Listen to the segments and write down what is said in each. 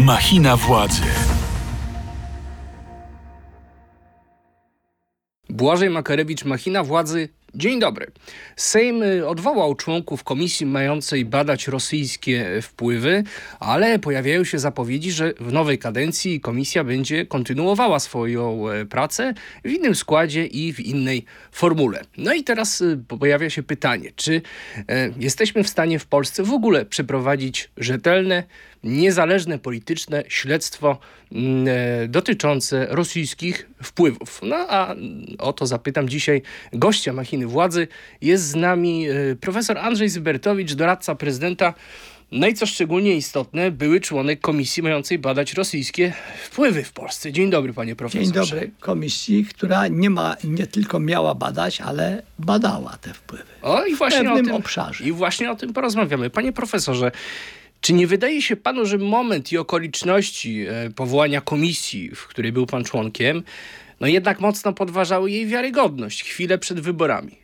Machina władzy. Błażej Makarewicz, Machina Władzy. Dzień dobry. Sejm y, odwołał członków komisji mającej badać rosyjskie wpływy, ale pojawiają się zapowiedzi, że w nowej kadencji komisja będzie kontynuowała swoją e, pracę w innym składzie i w innej formule. No i teraz y, pojawia się pytanie, czy e, jesteśmy w stanie w Polsce w ogóle przeprowadzić rzetelne, niezależne polityczne śledztwo mm, e, dotyczące rosyjskich wpływów. No a o to zapytam dzisiaj gościa machiny władzy. Jest z nami e, profesor Andrzej Zybertowicz, doradca prezydenta. No i co szczególnie istotne, były członek komisji mającej badać rosyjskie wpływy w Polsce. Dzień dobry, panie profesorze. Dzień dobry komisji, która nie ma, nie tylko miała badać, ale badała te wpływy. O, i właśnie w pewnym o tym, obszarze. I właśnie o tym porozmawiamy. Panie profesorze, czy nie wydaje się panu, że moment i okoliczności e, powołania komisji, w której był pan członkiem, no jednak mocno podważały jej wiarygodność chwilę przed wyborami?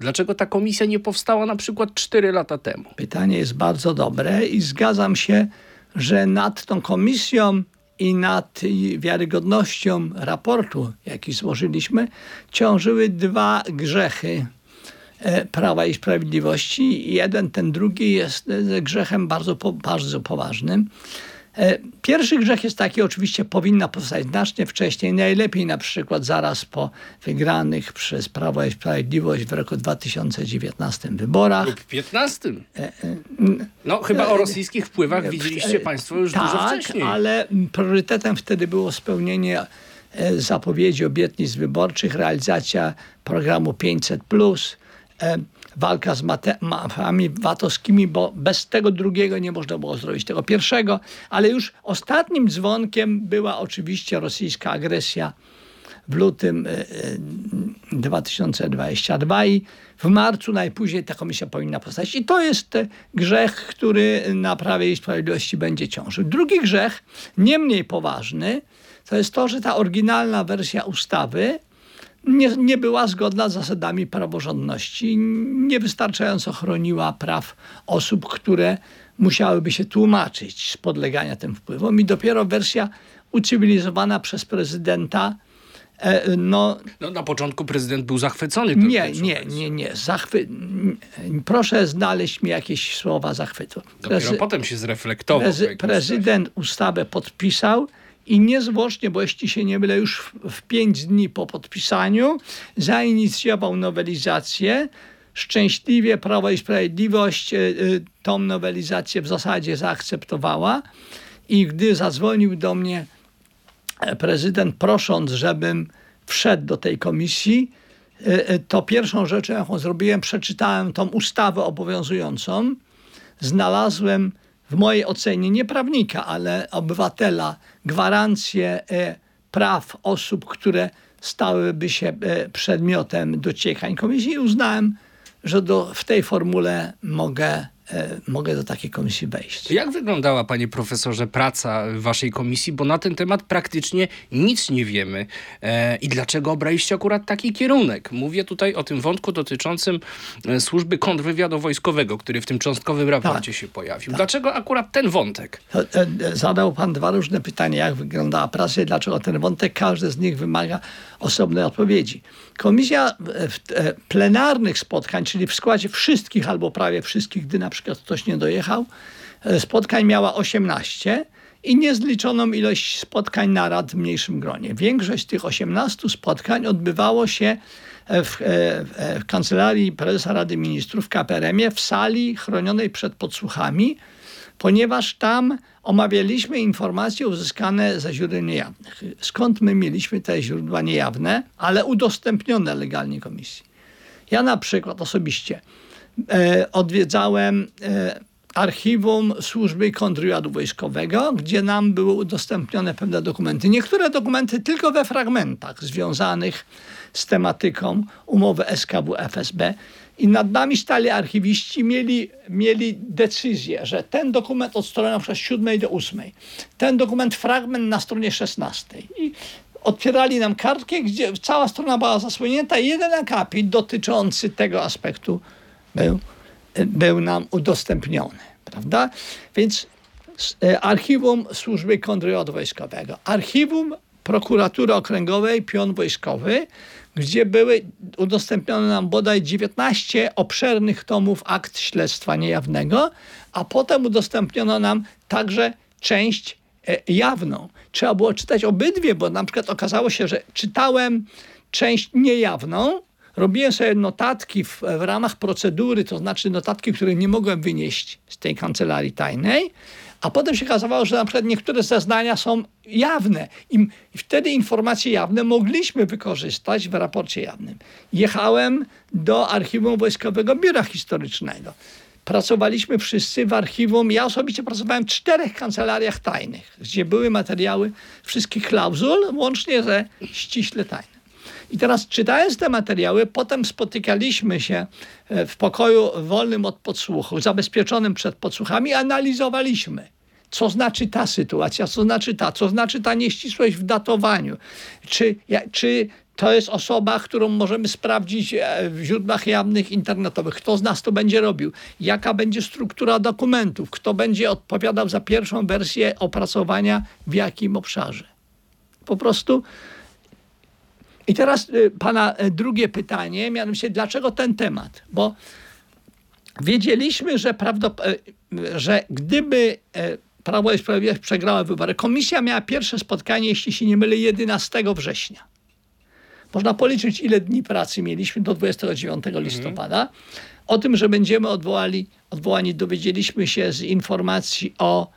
Dlaczego ta komisja nie powstała na przykład 4 lata temu? Pytanie jest bardzo dobre i zgadzam się, że nad tą komisją i nad wiarygodnością raportu, jaki złożyliśmy, ciążyły dwa grzechy Prawa i Sprawiedliwości. Jeden, ten drugi jest e, grzechem bardzo, bardzo poważnym. E, Pierwszy grzech jest taki, oczywiście powinna powstać znacznie wcześniej, najlepiej na przykład zaraz po wygranych przez Prawo i Sprawiedliwość w roku 2019 wyborach. Lub 15? No chyba o rosyjskich wpływach widzieliście państwo już dużo tak, wcześniej. ale priorytetem wtedy było spełnienie e, zapowiedzi, obietnic wyborczych, realizacja programu 500, e, walka z mafiami VAT-owskimi, bo bez tego drugiego nie można było zrobić tego pierwszego, ale już ostatnim dzwonkiem była oczywiście rosyjska agresja w lutym e, e, 2022 i w marcu najpóźniej ta komisja powinna powstać. I to jest e, grzech, który na Prawie i Sprawiedliwości będzie ciążył. Drugi grzech, nie mniej poważny, to jest to, że ta oryginalna wersja ustawy nie, nie była zgodna z zasadami praworządności, niewystarczająco chroniła praw osób, które musiałyby się tłumaczyć z podlegania tym wpływom. I dopiero wersja ucywilizowana przez prezydenta e, no, No, na początku prezydent był zachwycony. nie, nie, nie, nie. Zachwy... Proszę znaleźć mi jakieś słowa zachwytu. Dopiero Prezy- potem się zreflektował. prezy- prezydent ustawę podpisał i niezwłocznie, bo jeśli się nie mylę, już w, w pięć dni po podpisaniu zainicjował nowelizację. Szczęśliwie Prawo i Sprawiedliwość e, tą nowelizację w zasadzie zaakceptowała i gdy zadzwonił do mnie e, prezydent prosząc, żebym wszedł do tej komisji, to pierwszą rzeczą, jaką zrobiłem, przeczytałem tą ustawę obowiązującą. Znalazłem w mojej ocenie nie prawnika, ale obywatela gwarancję e, praw osób, które stałyby się e, przedmiotem dociekań. Komisji i uznałem, że do, w tej formule mogę, mogę do takiej komisji wejść. Jak wyglądała, panie profesorze, praca waszej komisji? Bo na ten temat praktycznie nic nie wiemy. E, I dlaczego obraliście akurat taki kierunek? Mówię tutaj o tym wątku dotyczącym e, służby kontrwywiadu wojskowego, który w tym cząstkowym raporcie się pojawił. Dlaczego akurat ten wątek? E, e, Zadał pan dwa różne pytania, jak wyglądała praca i dlaczego ten wątek. Każdy z nich wymaga osobnej odpowiedzi. Komisja w- w e, plenarnych spotkań, czyli w składzie wszystkich albo prawie wszystkich, gdy na przykład ktoś nie dojechał, e, spotkań miała 18 i niezliczoną ilość spotkań narad w mniejszym gronie. Większość tych 18 spotkań odbywało się e, w, e, w, e, w kancelarii prezesa Rady Ministrów KPRM-ie w sali chronionej przed podsłuchami, ponieważ tam omawialiśmy informacje uzyskane ze źródeł niejawnych. Skąd my mieliśmy te źródła niejawne, ale udostępnione legalnie komisji? Ja na przykład osobiście e, odwiedzałem e, archiwum służby kontrwywiadu wojskowego, gdzie nam były udostępnione pewne dokumenty. Niektóre dokumenty tylko we fragmentach związanych z tematyką umowy SKW-FSB. I nad nami stali archiwiści, mieli, mieli decyzję, że ten dokument od strony przykład 7 do 8, ten dokument fragment na stronie 16. I otwierali nam kartkę, gdzie cała strona była zasłonięta jeden akapit dotyczący tego aspektu był, był nam udostępniony. Prawda? Więc e, archiwum Służby Kontrwywiadu Wojskowego, archiwum Prokuratury Okręgowej Pion Wojskowy, gdzie były udostępnione nam bodaj 19 obszernych tomów akt śledztwa niejawnego, a potem udostępniono nam także część e, jawną. Trzeba było czytać obydwie, bo na przykład okazało się, że czytałem część niejawną, robiłem sobie notatki w, w ramach procedury, to znaczy notatki, które nie mogłem wynieść z tej kancelarii tajnej, a potem się okazało, że na przykład niektóre zeznania są jawne i wtedy informacje jawne mogliśmy wykorzystać w raporcie jawnym. Jechałem do Archiwum Wojskowego Biura Historycznego. Pracowaliśmy wszyscy w archiwum. Ja osobiście pracowałem w czterech kancelariach tajnych, gdzie były materiały wszystkich klauzul, łącznie ze ściśle tajne. I teraz czytając te materiały, potem spotykaliśmy się e, w pokoju wolnym od podsłuchu, zabezpieczonym przed podsłuchami, analizowaliśmy. Co znaczy ta sytuacja, co znaczy ta, co znaczy ta nieścisłość w datowaniu. Czy, czy to jest osoba, którą możemy sprawdzić e, w źródłach jawnych internetowych. Kto z nas to będzie robił? Jaka będzie struktura dokumentów? Kto będzie odpowiadał za pierwszą wersję opracowania w jakim obszarze? Po prostu i teraz y, pana y, drugie pytanie, mianowicie dlaczego ten temat? Bo wiedzieliśmy, że, y, że gdyby y, Prawo i Sprawiedliwość przegrało wybory, komisja miała pierwsze spotkanie, jeśli się nie mylę, 11 września. Można policzyć, ile dni pracy mieliśmy do 29 listopada. O tym, że będziemy odwołali, odwołani, dowiedzieliśmy się z informacji o,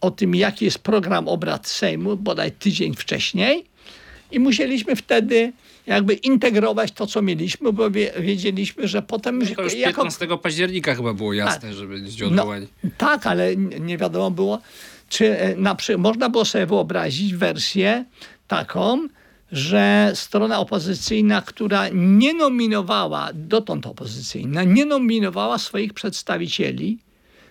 o tym, jaki jest program obrad Sejmu, bodaj tydzień wcześniej. I musieliśmy wtedy jakby integrować to, co mieliśmy, bo wie, wiedzieliśmy, że potem No To już jako 15 października chyba było jasne, że będzie no, tak, ale nie wiadomo było, czy e, na przy... można było sobie wyobrazić wersję taką, że strona opozycyjna, która nie nominowała, dotąd opozycyjna, nie nominowała swoich przedstawicieli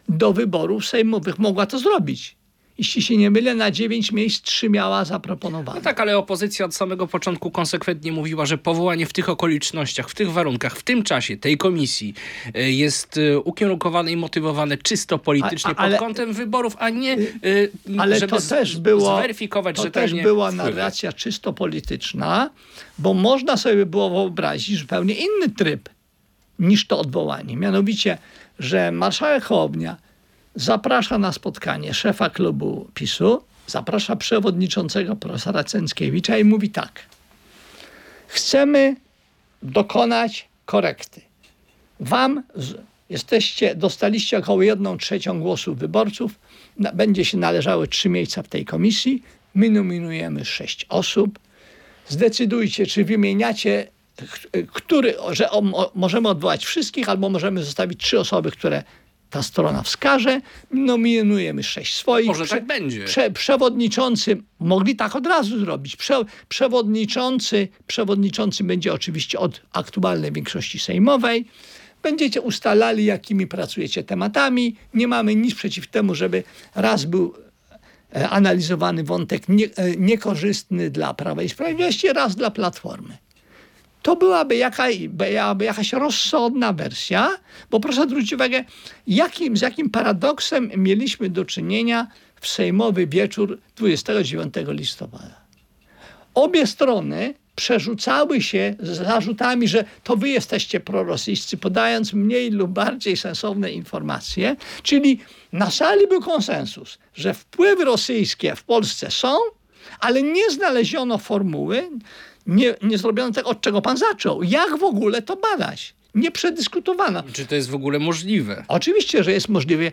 do wyborów sejmowych, mogła to zrobić. Jeśli się nie mylę, na dziewięć miejsc trzy miała zaproponowane. No tak, ale opozycja od samego początku konsekwentnie mówiła, że powołanie w tych okolicznościach, w tych warunkach, w tym czasie tej komisji e, jest e, ukierunkowane i motywowane czysto politycznie A- a- ale- pod kątem wyborów, a nie e, Ale żeby to też było, zweryfikować to też była narracja czysto polityczna, bo można sobie było wyobrazić zupełnie inny tryb niż to odwołanie. Mianowicie, że marszałek Hołownia zaprasza na spotkanie szefa klubu PiSu, zaprasza przewodniczącego profesora Cęckiewicza i mówi tak. Chcemy dokonać korekty. Wam jesteście, dostaliście około 1 trzecią głosów wyborców, będzie się należały trzy miejsca w tej komisji. My nominujemy sześć osób. Zdecydujcie, czy wymieniacie, który, że możemy odwołać wszystkich, albo możemy zostawić trzy osoby, które ta strona wskaże. Nominujemy sześć swoich. Może tak będzie. Prze, przewodniczący, mogli tak od razu zrobić. Prze, przewodniczący, przewodniczący będzie oczywiście od aktualnej większości sejmowej. Będziecie ustalali, jakimi pracujecie tematami. Nie mamy nic przeciw temu, żeby raz był e, analizowany wątek nie, e, niekorzystny dla Prawa i Sprawiedliwości, raz dla Platformy. To byłaby, jaka, byłaby jakaś rozsądna wersja, bo proszę zwrócić uwagę, jakim, z jakim paradoksem mieliśmy do czynienia w sejmowy wieczór 29 listopada. Obie strony przerzucały się z zarzutami, że to wy jesteście prorosyjscy, podając mniej lub bardziej sensowne informacje. Czyli na sali był konsensus, że wpływy rosyjskie w Polsce są, ale nie znaleziono formuły, nie, nie zrobiono tego, od czego pan zaczął. Jak w ogóle to badać? Nie przedyskutowano. Czy to jest w ogóle możliwe? Oczywiście, że jest możliwe.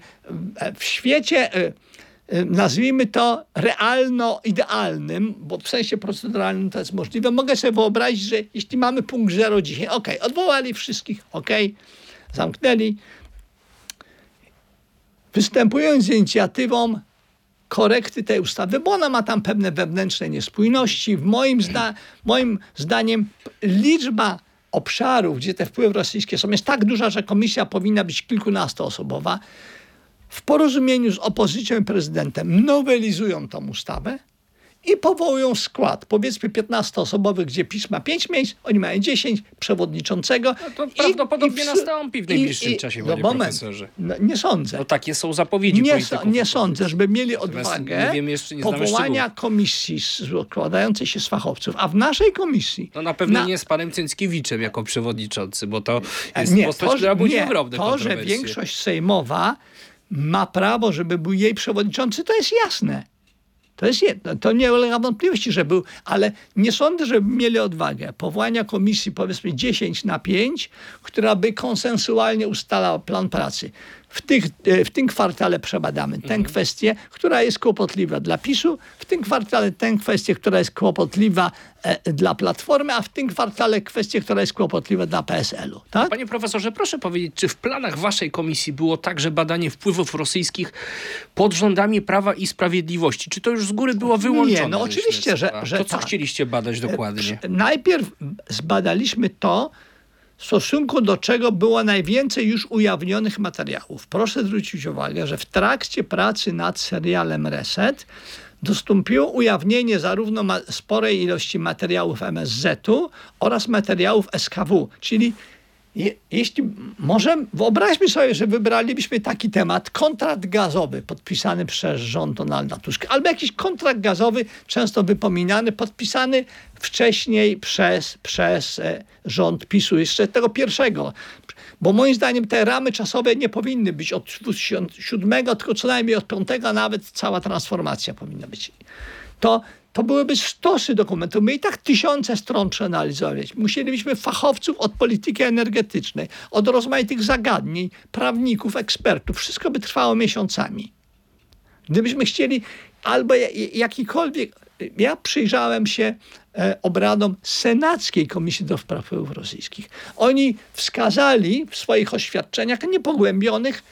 W świecie, e, e, nazwijmy to realno-idealnym, bo w sensie proceduralnym to jest możliwe, mogę sobie wyobrazić, że jeśli mamy punkt zero dzisiaj, ok, odwołali wszystkich, ok, zamknęli. Występując z inicjatywą korekty tej ustawy, bo ona ma tam pewne wewnętrzne niespójności. W moim, zda, moim zdaniem liczba obszarów, gdzie te wpływy rosyjskie są, jest tak duża, że komisja powinna być kilkunastoosobowa. W porozumieniu z opozycją i prezydentem nowelizują tą ustawę i powołują skład, powiedzmy 15-osobowy, gdzie PiS ma 5 miejsc, oni mają 10, przewodniczącego. No to i- prawdopodobnie i nastąpi w najbliższym czasie, no moment. No, nie sądzę. No takie są zapowiedzi Nie, polityków nie sądzę, żeby mieli odwagę nie wiem, jeszcze nie powołania komisji składającej się z fachowców, a w naszej komisji No na pewno na- nie z panem Cęckiewiczem jako przewodniczący, bo to jest nie, postać, to, która budzi nie, ogromne to, że większość sejmowa ma prawo, żeby był jej przewodniczący, to jest jasne. To jest jedno, to nie ulega wątpliwości, że był, ale nie sądzę, żeby mieli odwagę powołania komisji powiedzmy 10 na 5, która by konsensualnie ustalała plan pracy. W, tych, e, w tym kwartale przebadamy tę kwestię, która jest kłopotliwa dla PiSu, w tym kwartale tę kwestię, która jest kłopotliwa e, dla Platformy, a w tym kwartale kwestię, która jest kłopotliwa dla PSL-u. Tak? Panie profesorze, proszę powiedzieć, czy w planach waszej komisji było także badanie wpływów rosyjskich pod rządami Prawa i Sprawiedliwości? Czy to już z góry było wyłączone? Nie, no oczywiście, że- że To co tak. chcieliście badać dokładnie? Najpierw zbadaliśmy to, w stosunku do czego było najwięcej już ujawnionych materiałów. Proszę zwrócić uwagę, że w trakcie pracy nad serialem Reset dostąpiło ujawnienie zarówno sporej ilości materiałów MSZ-u oraz materiałów SKW, czyli je, jeśli może wyobraźmy sobie, że wybralibyśmy taki temat, kontrakt gazowy podpisany przez rząd Donalda Tuska, albo jakiś kontrakt gazowy, często wypominany, podpisany wcześniej przez, przez e, rząd PiSu, jeszcze tego pierwszego. Bo moim zdaniem te ramy czasowe nie powinny być od 2007, tylko co najmniej od 5 nawet cała transformacja powinna być. To, to byłyby stosy dokumentów. My i tak tysiące stron przeanalizować. Musielibyśmy fachowców od polityki energetycznej, od rozmaitych zagadnień, prawników, ekspertów. Wszystko by trwało miesiącami. Gdybyśmy chcieli albo ja- jakikolwiek. Ja przyjrzałem się e, obradom Senackiej Komisji do Spraw Rosyjskich. Oni wskazali w swoich oświadczeniach niepogłębionych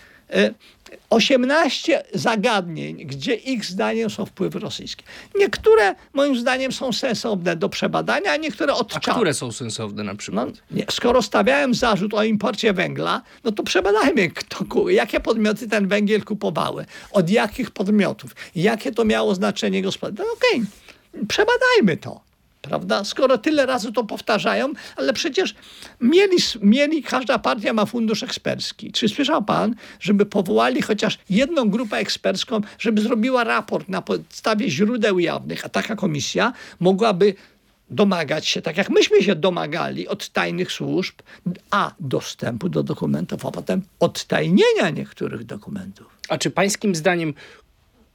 18 zagadnień, gdzie ich zdaniem są wpływy rosyjskie. Niektóre moim zdaniem są sensowne do przebadania, a niektóre A odczarne. które są sensowne na przykład? No, nie, skoro stawiałem zarzut o imporcie węgla, no to przebadajmy, kto, jakie podmioty ten węgiel kupowały, od jakich podmiotów, jakie to miało znaczenie gospodarcze. No okej, przebadajmy to. Prawda? Skoro tyle razy to powtarzają, ale przecież mieli, mieli, każda partia ma fundusz ekspercki. Czy słyszał pan, żeby powołali chociaż jedną grupę ekspercką, żeby zrobiła raport na podstawie źródeł jawnych, a taka komisja mogłaby domagać się, tak jak myśmy się domagali od tajnych służb, a dostępu do dokumentów, a potem odtajnienia niektórych dokumentów. A czy pańskim zdaniem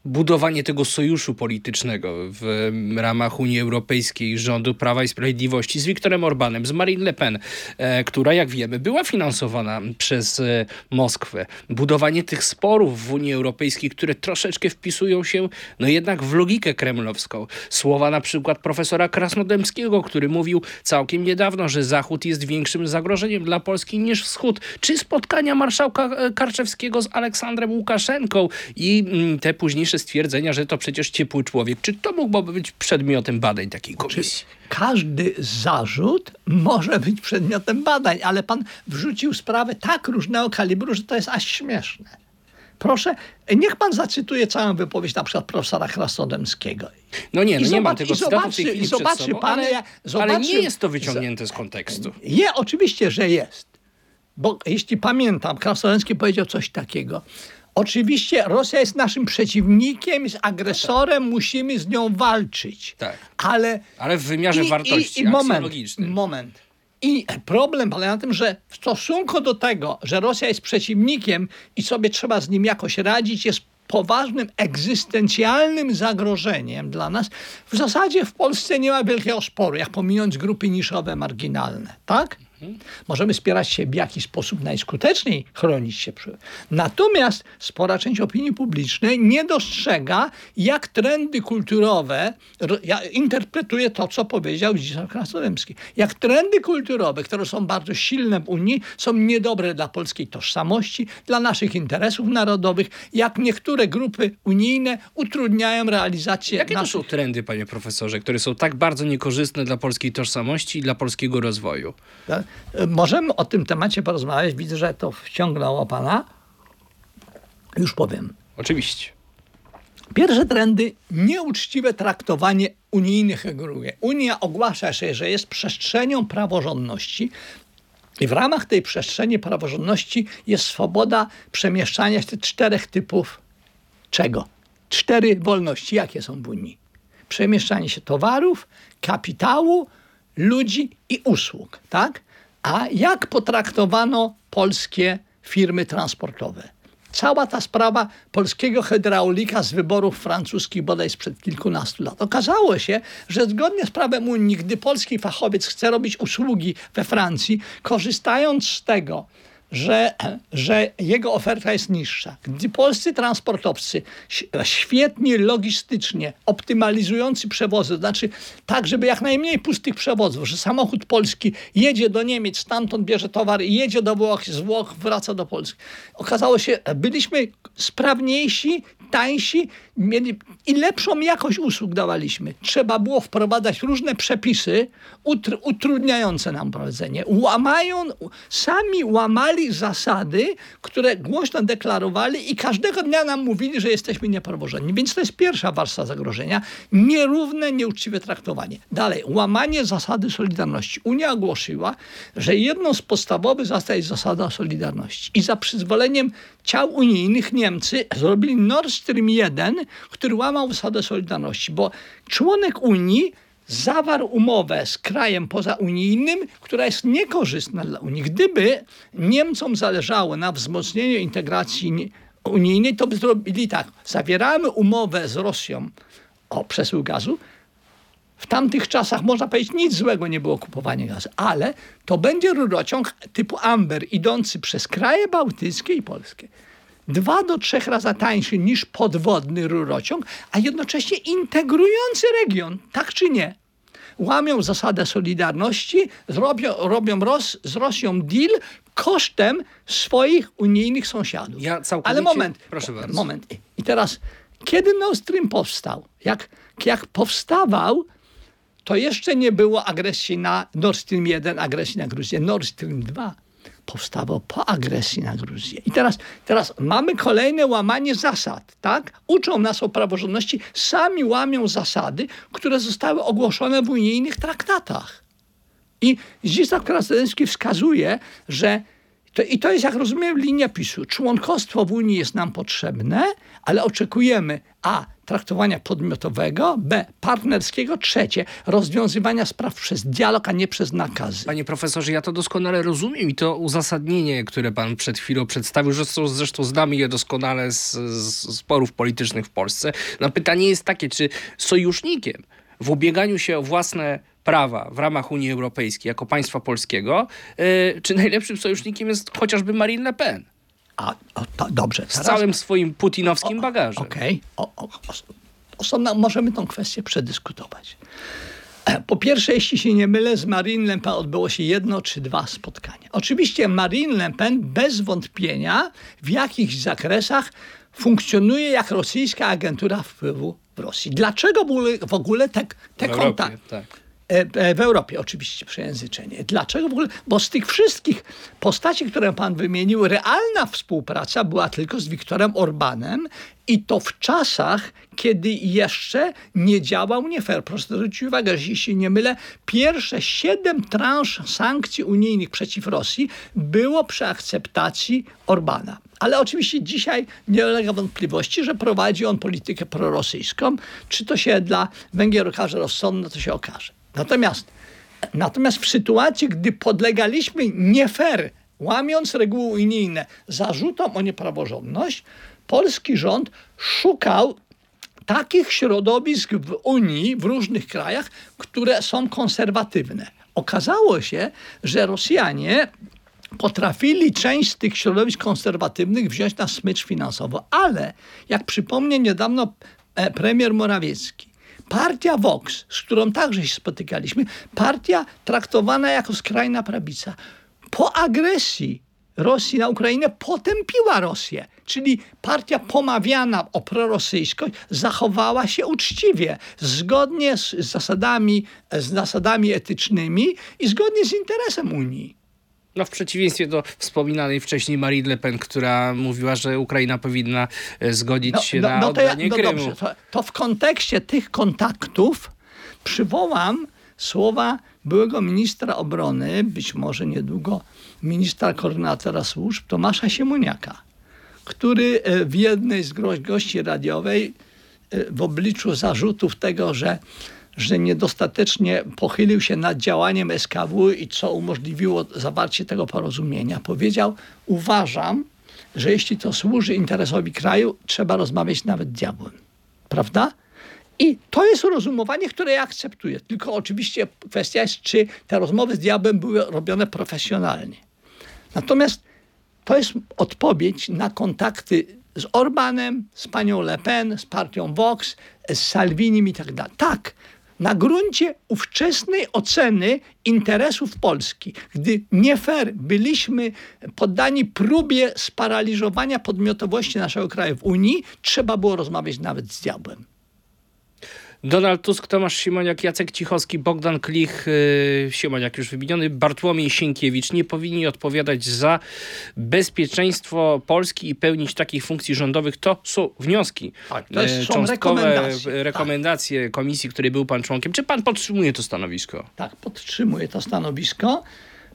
budowanie tego sojuszu politycznego w ramach Unii Europejskiej, rządu Prawa i Sprawiedliwości z Viktorem Orbanem, z Marine Le Pen, e, która jak wiemy była finansowana przez e, Moskwę. Budowanie tych sporów w Unii Europejskiej, które troszeczkę wpisują się no jednak w logikę kremlowską. Słowa na przykład profesora Krasnodębskiego, który mówił całkiem niedawno, że Zachód jest większym zagrożeniem dla Polski niż Wschód. Czy spotkania marszałka e, Karczewskiego z Aleksandrem Łukaszenką i mm, te późniejsze stwierdzenia, że to przecież ciepły człowiek. Czy to mógłby być przedmiotem badań takiej komisji? Każdy zarzut może być przedmiotem badań, ale pan wrzucił sprawę tak różnego kalibru, że to jest aż śmieszne. Proszę, niech pan zacytuje całą wypowiedź na przykład profesora Krasnodębskiego. No nie, no I nie mam zobacz- tego zobaczy- i zobaczy sobą, pan, ale, ale nie jest to wyciągnięte z kontekstu. Je, oczywiście, że jest. Bo jeśli pamiętam, Krasnodębski powiedział coś takiego. Oczywiście Rosja jest naszym przeciwnikiem, jest agresorem, musimy z nią walczyć. Tak. Ale Ale w wymiarze wartości moment, aksjologicznym. moment. I problem polega na tym, że w stosunku do tego, że Rosja jest przeciwnikiem i sobie trzeba z nim jakoś radzić, jest poważnym egzystencjalnym zagrożeniem dla nas. W zasadzie w Polsce nie ma wielkiego sporu, jak pominąć grupy niszowe, marginalne, tak? Możemy spierać się w jaki sposób najskuteczniej chronić się. Natomiast spora część opinii publicznej nie dostrzega, jak trendy kulturowe, ro- ja interpretuję to, co powiedział Zdzisław Krasnodębski, jak trendy kulturowe, które są bardzo silne w Unii, są niedobre dla polskiej tożsamości, dla naszych interesów narodowych, jak niektóre grupy unijne utrudniają realizację Jakie to naszych są trendy, panie profesorze, które są tak bardzo niekorzystne dla polskiej tożsamości i dla polskiego rozwoju? Tak? Możemy o tym temacie porozmawiać. Widzę, że to wciągnęło pana. Już powiem. Oczywiście. Pierwsze trendy nieuczciwe traktowanie unijnych reguł. Unia ogłasza się, że jest przestrzenią praworządności i w ramach tej przestrzeni praworządności jest swoboda przemieszczania się czterech typów czego? Cztery wolności. Jakie są w Unii? Przemieszczanie się towarów, kapitału, ludzi i usług, tak? A jak potraktowano polskie firmy transportowe? Cała ta sprawa polskiego hydraulika z wyborów francuskich bodaj sprzed kilkunastu lat. Okazało się, że zgodnie z prawem Unii, gdy polski fachowiec chce robić usługi we Francji, korzystając z tego, że, że jego oferta jest niższa. Gdy polscy transportowcy świetnie logistycznie optymalizujący przewozy, to znaczy tak, żeby jak najmniej pustych przewozów, że samochód polski jedzie do Niemiec, stamtąd bierze towar i jedzie do Włoch, z Włoch wraca do Polski. Okazało się, byliśmy sprawniejsi, tańsi mieli, i lepszą jakość usług dawaliśmy. Trzeba było wprowadzać różne przepisy utr, utrudniające nam prowadzenie. Łamają, sami łamali zasady, które głośno deklarowali i każdego dnia nam mówili, że jesteśmy niepraworządni. Więc to jest pierwsza warstwa zagrożenia. Nierówne, nieuczciwe traktowanie. Dalej, łamanie zasady solidarności. Unia ogłosiła, że jedną z podstawowych zasad jest zasada solidarności. I za przyzwoleniem ciał unijnych Niemcy zrobili Nord Stream 1, który łamał zasadę solidarności, bo członek Unii zawarł umowę z krajem pozaunijnym, która jest niekorzystna dla Unii. Gdyby Niemcom zależało na wzmocnieniu integracji unijnej, to by zrobili tak. Zawieramy umowę z Rosją o przesył gazu. W tamtych czasach, można powiedzieć, nic złego nie było kupowanie gazu, ale to będzie rurociąg typu Amber idący przez kraje bałtyckie i polskie dwa do trzech razy tańszy niż podwodny rurociąg, a jednocześnie integrujący region, tak czy nie? Łamią zasadę solidarności, zrobią, robią Ros, z Rosją deal kosztem swoich unijnych sąsiadów. Ja całkowicie... Ale moment, proszę bardzo. moment. I teraz, kiedy Nord Stream powstał? Jak, jak powstawał, to jeszcze nie było agresji na Nord Stream 1, agresji na Gruzję. Nord Stream 2 powstawał po agresji na Gruzję. I teraz, teraz mamy kolejne łamanie zasad, tak? Uczą nas o praworządności, sami łamią zasady, które zostały ogłoszone w unijnych traktatach. I Zdzisław Krasnodębski wskazuje, że to, I to jest, jak rozumiem, linia PiSu. Członkostwo w Unii jest nam potrzebne, ale oczekujemy a. traktowania podmiotowego, b. partnerskiego, trzecie rozwiązywania spraw przez dialog, a nie przez nakazy. Panie profesorze, ja to doskonale rozumiem i to uzasadnienie, które pan przed chwilą przedstawił, że zresztą znamy je doskonale z, z sporów politycznych w Polsce. No pytanie jest takie, czy sojusznikiem w ubieganiu się o własne prawa w ramach Unii Europejskiej jako państwa polskiego, yy, czy najlepszym sojusznikiem jest chociażby Marine Le Pen? A, o, to, dobrze. Z całym swoim putinowskim bagażem. Okej. Okay. Możemy tą kwestię przedyskutować. E, po pierwsze, jeśli się nie mylę, z Marine Le Pen odbyło się jedno czy dwa spotkania. Oczywiście Marine Le Pen bez wątpienia w jakichś zakresach funkcjonuje jak rosyjska agentura wpływu w Rosji. Dlaczego w ogóle, w ogóle te, te kontakty? Tak. E, e, w Europie oczywiście przejęzyczenie. Dlaczego w ogóle? Bo z tych wszystkich postaci, które pan wymienił, realna współpraca była tylko z Wiktorem Orbanem i to w czasach, kiedy jeszcze nie działał nie fair. Proszę zwrócić uwagę, że jeśli nie mylę, pierwsze siedem transz sankcji unijnych przeciw Rosji było przy akceptacji Orbana. Ale oczywiście dzisiaj nie ulega wątpliwości, że prowadzi on politykę prorosyjską. Czy to się dla Węgier okaże rozsądne, to się okaże. Natomiast, natomiast w sytuacji, gdy podlegaliśmy nie fair, łamiąc reguły unijne, zarzutom o niepraworządność, polski rząd szukał takich środowisk w Unii, w różnych krajach, które są konserwatywne. Okazało się, że Rosjanie potrafili część z tych środowisk konserwatywnych wziąć na smycz finansowo, ale jak przypomnę niedawno e, premier Morawiecki, Partia Vox, z którą także się spotykaliśmy, partia traktowana jako skrajna prawica, po agresji Rosji na Ukrainę potępiła Rosję. Czyli partia pomawiana o prorosyjskość zachowała się uczciwie, zgodnie z zasadami, z zasadami etycznymi i zgodnie z interesem Unii. No w przeciwieństwie do wspominanej wcześniej Marie Le Pen, która mówiła, że Ukraina powinna e, zgodzić się na to, ja, oddanie no Krymu. dobrze, to, to w kontekście tych kontaktów przywołam słowa byłego ministra obrony, być może niedługo ministra koordynatora służb, Tomasza Siemoniaka, który e, w jednej z gości radiowej e, w obliczu zarzutów tego, że, że niedostatecznie pochylił się nad działaniem SKW i co umożliwiło zawarcie tego porozumienia, powiedział: Uważam, że jeśli to służy interesowi kraju, trzeba rozmawiać nawet z diabłem. Prawda? I to jest rozumowanie, które ja akceptuję. Tylko oczywiście kwestia jest, czy te rozmowy z diabłem były robione profesjonalnie. Natomiast to jest odpowiedź na kontakty z Orbanem, z panią Le Pen, z partią Vox, z Salvinim i tak dalej. Tak, na gruncie ówczesnej oceny interesów Polski, gdy nie fair byliśmy poddani próbie sparaliżowania podmiotowości naszego kraju w Unii, trzeba było rozmawiać nawet z diabłem. Donald Tusk, Tomasz Siemoniak, Jacek Cichowski, Bogdan Klich, yy, Siemoniak już wymieniony, Bartłomiej Sienkiewicz nie powinni odpowiadać za bezpieczeństwo Polski i pełnić takich funkcji rządowych. To są wnioski. Tak, to jest- e, są cząstkowe rekomendacje, tak. rekomendacje komisji, której był pan członkiem. Czy pan podtrzymuje to stanowisko? Tak, podtrzymuję to stanowisko.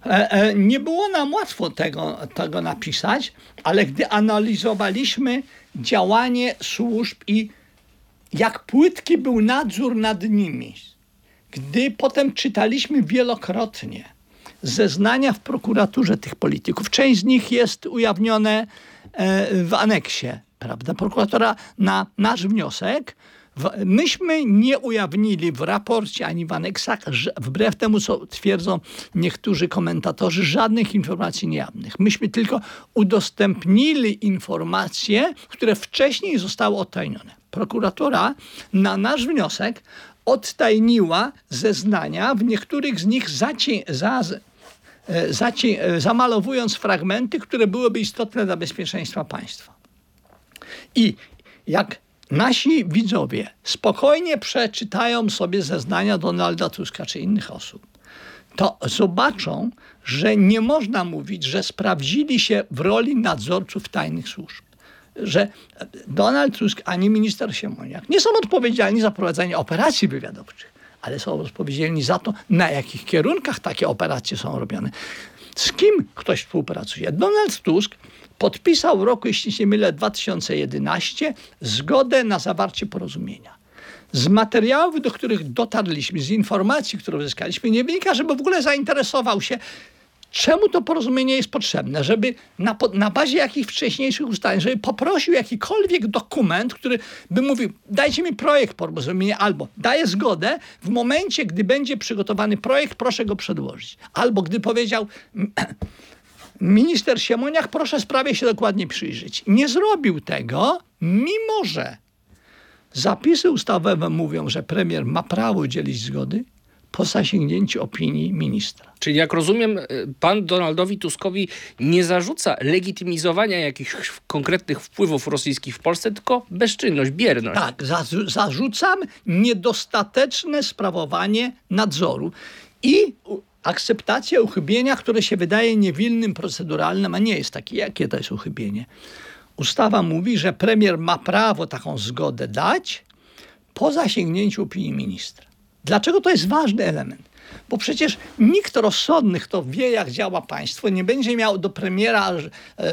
E, e, Nie było nam łatwo tego, tego napisać, ale gdy analizowaliśmy działanie służb i jak płytki był nadzór nad nimi, gdy potem czytaliśmy wielokrotnie zeznania w prokuraturze tych polityków, część z nich jest ujawnione e, w aneksie, prawda, prokuratora na nasz wniosek, myśmy nie ujawnili w raporcie ani w aneksach, wbrew temu, co twierdzą niektórzy komentatorzy, żadnych informacji niejawnych. Myśmy tylko udostępnili informacje, które wcześniej zostały odtajnione. Prokuratura na nasz wniosek odtajniła zeznania, w niektórych z nich zaci- za, e, e, zamalowując fragmenty, które byłyby istotne dla bezpieczeństwa państwa. I jak nasi widzowie spokojnie przeczytają sobie zeznania Donalda Tuska czy innych osób, to zobaczą, że nie można mówić, że sprawdzili się w roli nadzorców tajnych służb. Że Donald Tusk ani minister Siemoniak nie są odpowiedzialni za prowadzenie operacji wywiadowczych, ale są odpowiedzialni za to, na jakich kierunkach takie operacje są robione. Z kim ktoś współpracuje? Donald Tusk podpisał w roku, jeśli się mylę, 2011 zgodę na zawarcie porozumienia. Z materiałów, do których dotarliśmy, z informacji, które uzyskaliśmy, nie wynika, żeby w ogóle zainteresował się, czemu to porozumienie jest potrzebne, żeby na, na bazie jakichś wcześniejszych ustaleń, żeby poprosił jakikolwiek dokument, który by mówił, dajcie mi projekt porozumienia, albo daję zgodę, w momencie, gdy będzie przygotowany projekt, proszę go przedłożyć. Albo gdy powiedział, minister Siemoniak, proszę sprawie się dokładnie przyjrzeć. Nie zrobił tego, mimo że zapisy ustawowe mówią, że premier ma prawo udzielić zgody po zasięgnięciu opinii ministra. Czyli jak rozumiem, e, pan Donaldowi Tuskowi nie zarzuca legitymizowania jakichś konkretnych wpływów rosyjskich w Polsce, tylko bezczynność, bierność. Tak, zarzu- zarzucam niedostateczne sprawowanie nadzoru i akceptacja uchybienia, które się wydaje niewinnym, proceduralnym, a nie jest takie. Jakie to jest uchybienie? Ustawa mówi, że premier ma prawo taką zgodę dać po zasięgnięciu opinii ministra. Dlaczego to jest ważny element? Bo przecież nikt rozsądny, kto wie, jak działa państwo, nie będzie miał do premiera e,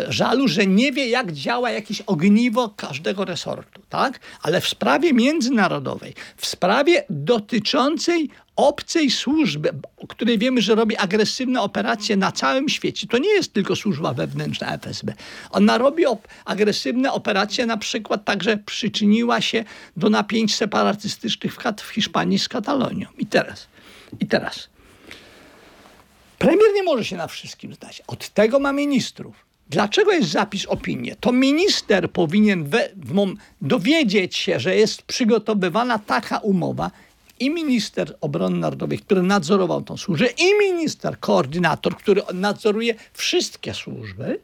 żalu, że nie wie, jak działa jakieś ogniwo każdego resortu, tak? Ale w sprawie międzynarodowej, w sprawie dotyczącej obcej służby, o której wiemy, że robi agresywne operacje na całym świecie. To nie jest tylko służba wewnętrzna FSB. Ona robi op- agresywne operacje, na przykład także przyczyniła się do napięć separatystycznych w, w Hiszpanii z Katalonią. I teraz, i teraz. Premier nie może się na wszystkim zdać. Od tego ma ministrów. Dlaczego jest zapis opinię? To minister powinien we, mom, dowiedzieć się, że jest przygotowywana taka umowa i minister obrony narodowej, który nadzorował tą służbę, i minister koordynator, który nadzoruje wszystkie służby,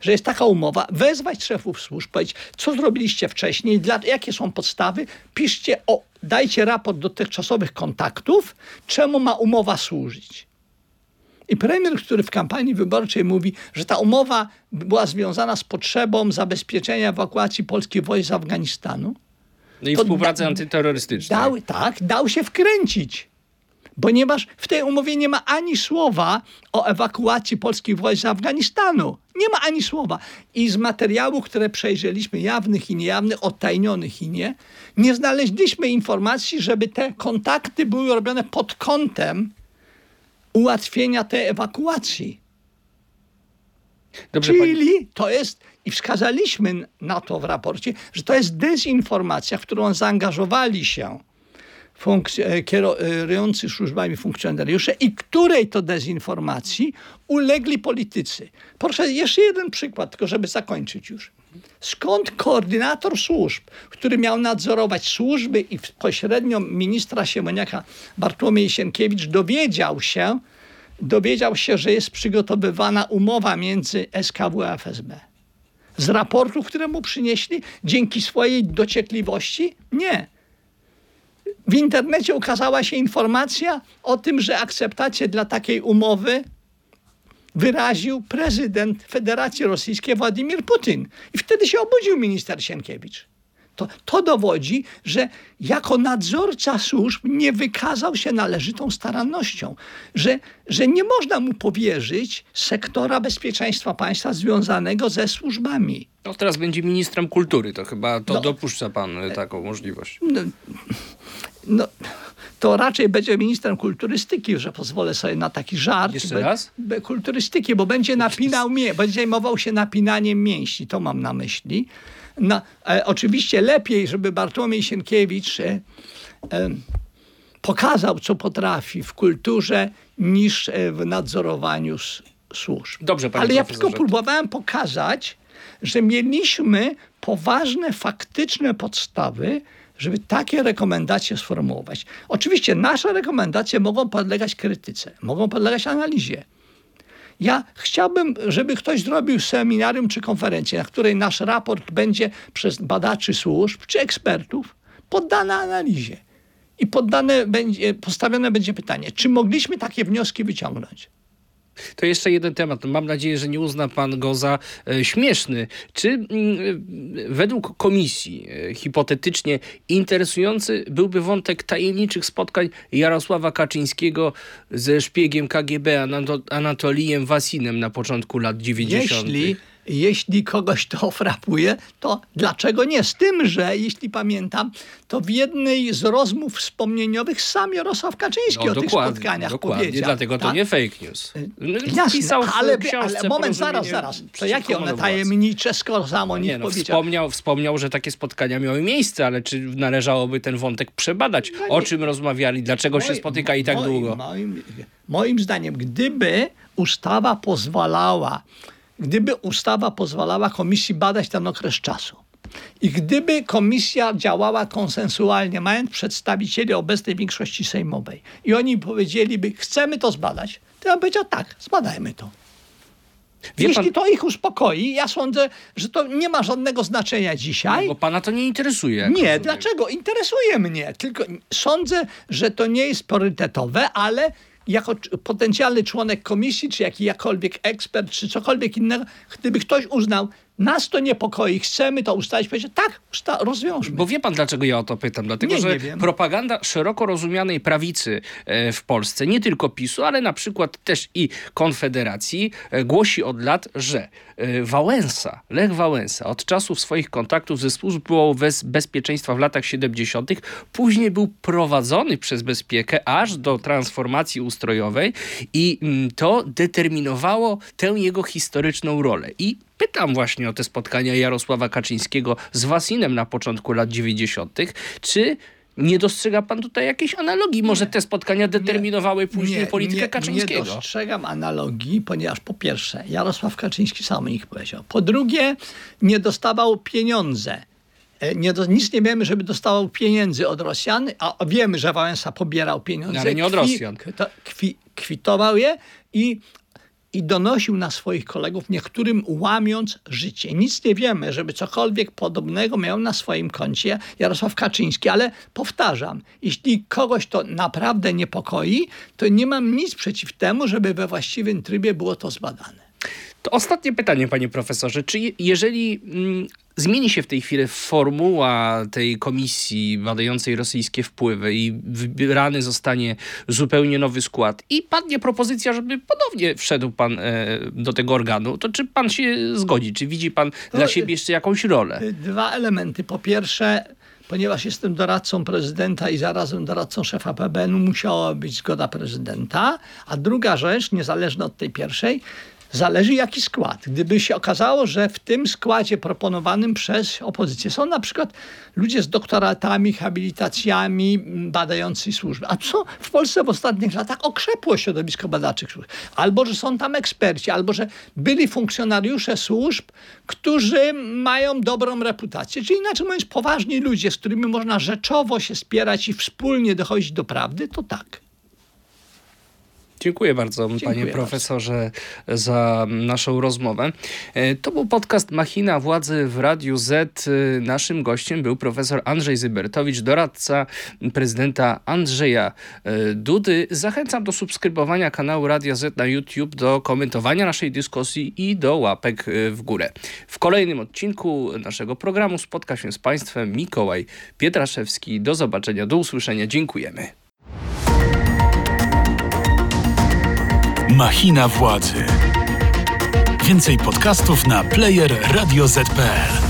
że jest taka umowa, wezwać szefów służb, powiedzieć, co zrobiliście wcześniej, dla, jakie są podstawy, piszcie, o, dajcie raport dotychczasowych kontaktów, czemu ma umowa służyć. I premier, który w kampanii wyborczej mówi, że ta umowa była związana z potrzebą zabezpieczenia ewakuacji polskich wojsk z Afganistanu, No i współpracy da- antyterrorystycznej. dał, tak, dał się wkręcić. Ponieważ w tej umowie nie ma ani słowa o ewakuacji polskich wojsk z Afganistanu. Nie ma ani słowa. I z materiałów, które przejrzeliśmy, jawnych i niejawnych, odtajnionych i nie, nie znaleźliśmy informacji, żeby te kontakty były robione pod kątem ułatwienia tej ewakuacji. Dobrze, pani... Czyli to jest, i wskazaliśmy na to w raporcie, że to jest dezinformacja, w którą zaangażowali się funkc- e, kierujący służbami funkcjonariusze i której to dezinformacji ulegli politycy. Proszę, jeszcze jeden przykład, tylko żeby zakończyć już. Skąd koordynator służb, który miał nadzorować służby i pośrednio ministra Siemoniaka Bartłomiej Sienkiewicz dowiedział się, dowiedział się, że jest przygotowywana umowa między SKW a FSB. Z raportu, które mu przynieśli, dzięki swojej dociekliwości? Nie. W internecie ukazała się informacja o tym, że akceptację dla takiej umowy wyraził prezydent Federacji Rosyjskiej Władimir Putin. I wtedy się obudził minister Sienkiewicz. To, to dowodzi, że jako nadzorca służb nie wykazał się należytą starannością, że, że nie można mu powierzyć sektora bezpieczeństwa państwa związanego ze służbami. No teraz będzie ministrem kultury, to chyba to No. dopuszcza pan e, taką możliwość. No, no, to raczej będzie ministrem kulturystyki, że pozwolę sobie na taki żart. Jeszcze Be- raz? be- Kulturystyki, bo będzie napinał mię, będzie zajmował się napinaniem mięśni, to mam na myśli. No, e, oczywiście lepiej, żeby Bartłomiej Sienkiewicz e, e, pokazał, co potrafi w kulturze, niż e, w nadzorowaniu służb. Dobrze, panie Ale ja tylko próbowałem pokazać, że mieliśmy poważne, faktyczne podstawy, żeby takie rekomendacje sformułować. Oczywiście nasze rekomendacje mogą podlegać krytyce, mogą podlegać analizie. Ja chciałbym, żeby ktoś zrobił seminarium czy konferencję, na której nasz raport będzie przez badaczy służb czy ekspertów poddany analizie. I poddane będzie, postawione będzie pytanie, czy mogliśmy takie wnioski wyciągnąć? To jeszcze jeden temat. Mam nadzieję, że nie uzna pan go za e, śmieszny. Czy mm, e, według komisji e, hipotetycznie interesujący byłby wątek tajemniczych spotkań Jarosława Kaczyńskiego ze szpiegiem KGB Anato- Anatolijem Wasinem na początku lat 90. Jeśli, jeśli kogoś to frapuje, to dlaczego nie? Z tym, że jeśli pamiętam, to w jednej z rozmów wspomnieniowych sam Jarosław Kaczyński No, o tych spotkaniach dokładnie, powiedział. dlatego to tak? nie fake news. Jasne, Pisał ale, ale moment, zaraz, zaraz. To jakie one tajemnicze, skoro sam o nich Nie, no, powiedział? wspomniał, wspomniał, że takie spotkania miały miejsce, ale czy należałoby ten wątek przebadać? O czym rozmawiali? Dlaczego się Moim- spotykali tak moim- długo? Moim, moim zdaniem, gdyby ustawa pozwalała, gdyby ustawa pozwalała komisji badać ten okres czasu i gdyby komisja działała konsensualnie, mając przedstawicieli obecnej większości sejmowej i oni powiedzieliby, chcemy to zbadać, to ja bym powiedział tak, zbadajmy to. Wie Jeśli pan- to ich uspokoi, ja sądzę, że to nie ma żadnego znaczenia dzisiaj. Bo pana to nie interesuje. Nie, dlaczego? Interesuje mnie. Tylko sądzę, że to nie jest priorytetowe, ale jako potencjalny członek komisji, czy jakikolwiek ekspert, czy cokolwiek innego, gdyby ktoś uznał, nas to niepokoi, chcemy to ustalić, powiedzieć, tak, usta- rozwiążmy. Bo wie pan, dlaczego ja o to pytam? Dlatego, Nie, że nie propaganda szeroko rozumianej prawicy e, w Polsce, nie tylko PiSu, ale na przykład też i Konfederacji, e, głosi od lat, że e, Wałęsa, Lech Wałęsa od czasów swoich kontaktów ze służbą bez bezpieczeństwa w latach 70., później był prowadzony przez bezpiekę aż do transformacji ustrojowej i mm, to determinowało tę jego historyczną rolę. I Pytam właśnie o te spotkania Jarosława Kaczyńskiego z Wasinem na początku lat 90. Czy nie dostrzega pan tutaj jakiejś analogii? Może te spotkania determinowały później politykę nie, Kaczyńskiego? Nie dostrzegam analogii, ponieważ po pierwsze, Jarosław Kaczyński sam ich powiedział. Po drugie, nie dostawał pieniądze. E, Nie do, nic nie wiemy, żeby dostawał pieniędzy od Rosjan, a wiemy, że Wałęsa pobierał pieniądze. Ale nie od Rosjan. Kwi, kwi, kwitował je i i donosił na swoich kolegów, niektórym łamiąc życie. Nic nie wiemy, żeby cokolwiek podobnego miał na swoim koncie Jarosław Kaczyński, ale powtarzam, jeśli kogoś to naprawdę niepokoi, to nie mam nic przeciw temu, żeby we właściwym trybie było to zbadane. To ostatnie pytanie, panie profesorze. Czy je, jeżeli mm, zmieni się w tej chwili formuła tej komisji badającej rosyjskie wpływy i wybrany zostanie zupełnie nowy skład i padnie propozycja, żeby ponownie wszedł pan e, do tego organu, to czy pan się zgodzi? Czy widzi pan dla siebie jeszcze jakąś rolę? Dwa elementy. Po pierwsze, ponieważ jestem doradcą prezydenta i zarazem doradcą szefa PBN-u, musiała być zgoda prezydenta. A druga rzecz, niezależna od tej pierwszej, Zależy jaki skład. Gdyby się okazało, że w tym składzie proponowanym przez opozycję są na przykład ludzie z doktoratami, habilitacjami badający służby, a co w Polsce w ostatnich latach okrzepło środowisko badaczych służb. Albo, że są tam eksperci, albo, że byli funkcjonariusze służb, którzy mają dobrą reputację. Czyli inaczej mówiąc, poważni ludzie, z którymi można rzeczowo się spierać i wspólnie dochodzić do prawdy, to tak. Dziękuję bardzo, Dziękuję panie profesorze, bardzo. za naszą rozmowę. E, to był podcast Machina Władzy w Radiu Z. E, naszym gościem był profesor Andrzej Zybertowicz, doradca prezydenta Andrzeja e, Dudy. Zachęcam do subskrybowania kanału Radia Z na YouTube, do komentowania naszej dyskusji i do łapek w górę. W kolejnym odcinku naszego programu spotka się z państwem Mikołaj Pietraszewski. Do zobaczenia, do usłyszenia. Dziękujemy. Machina władzy. Więcej podcastów na player radioz.pl.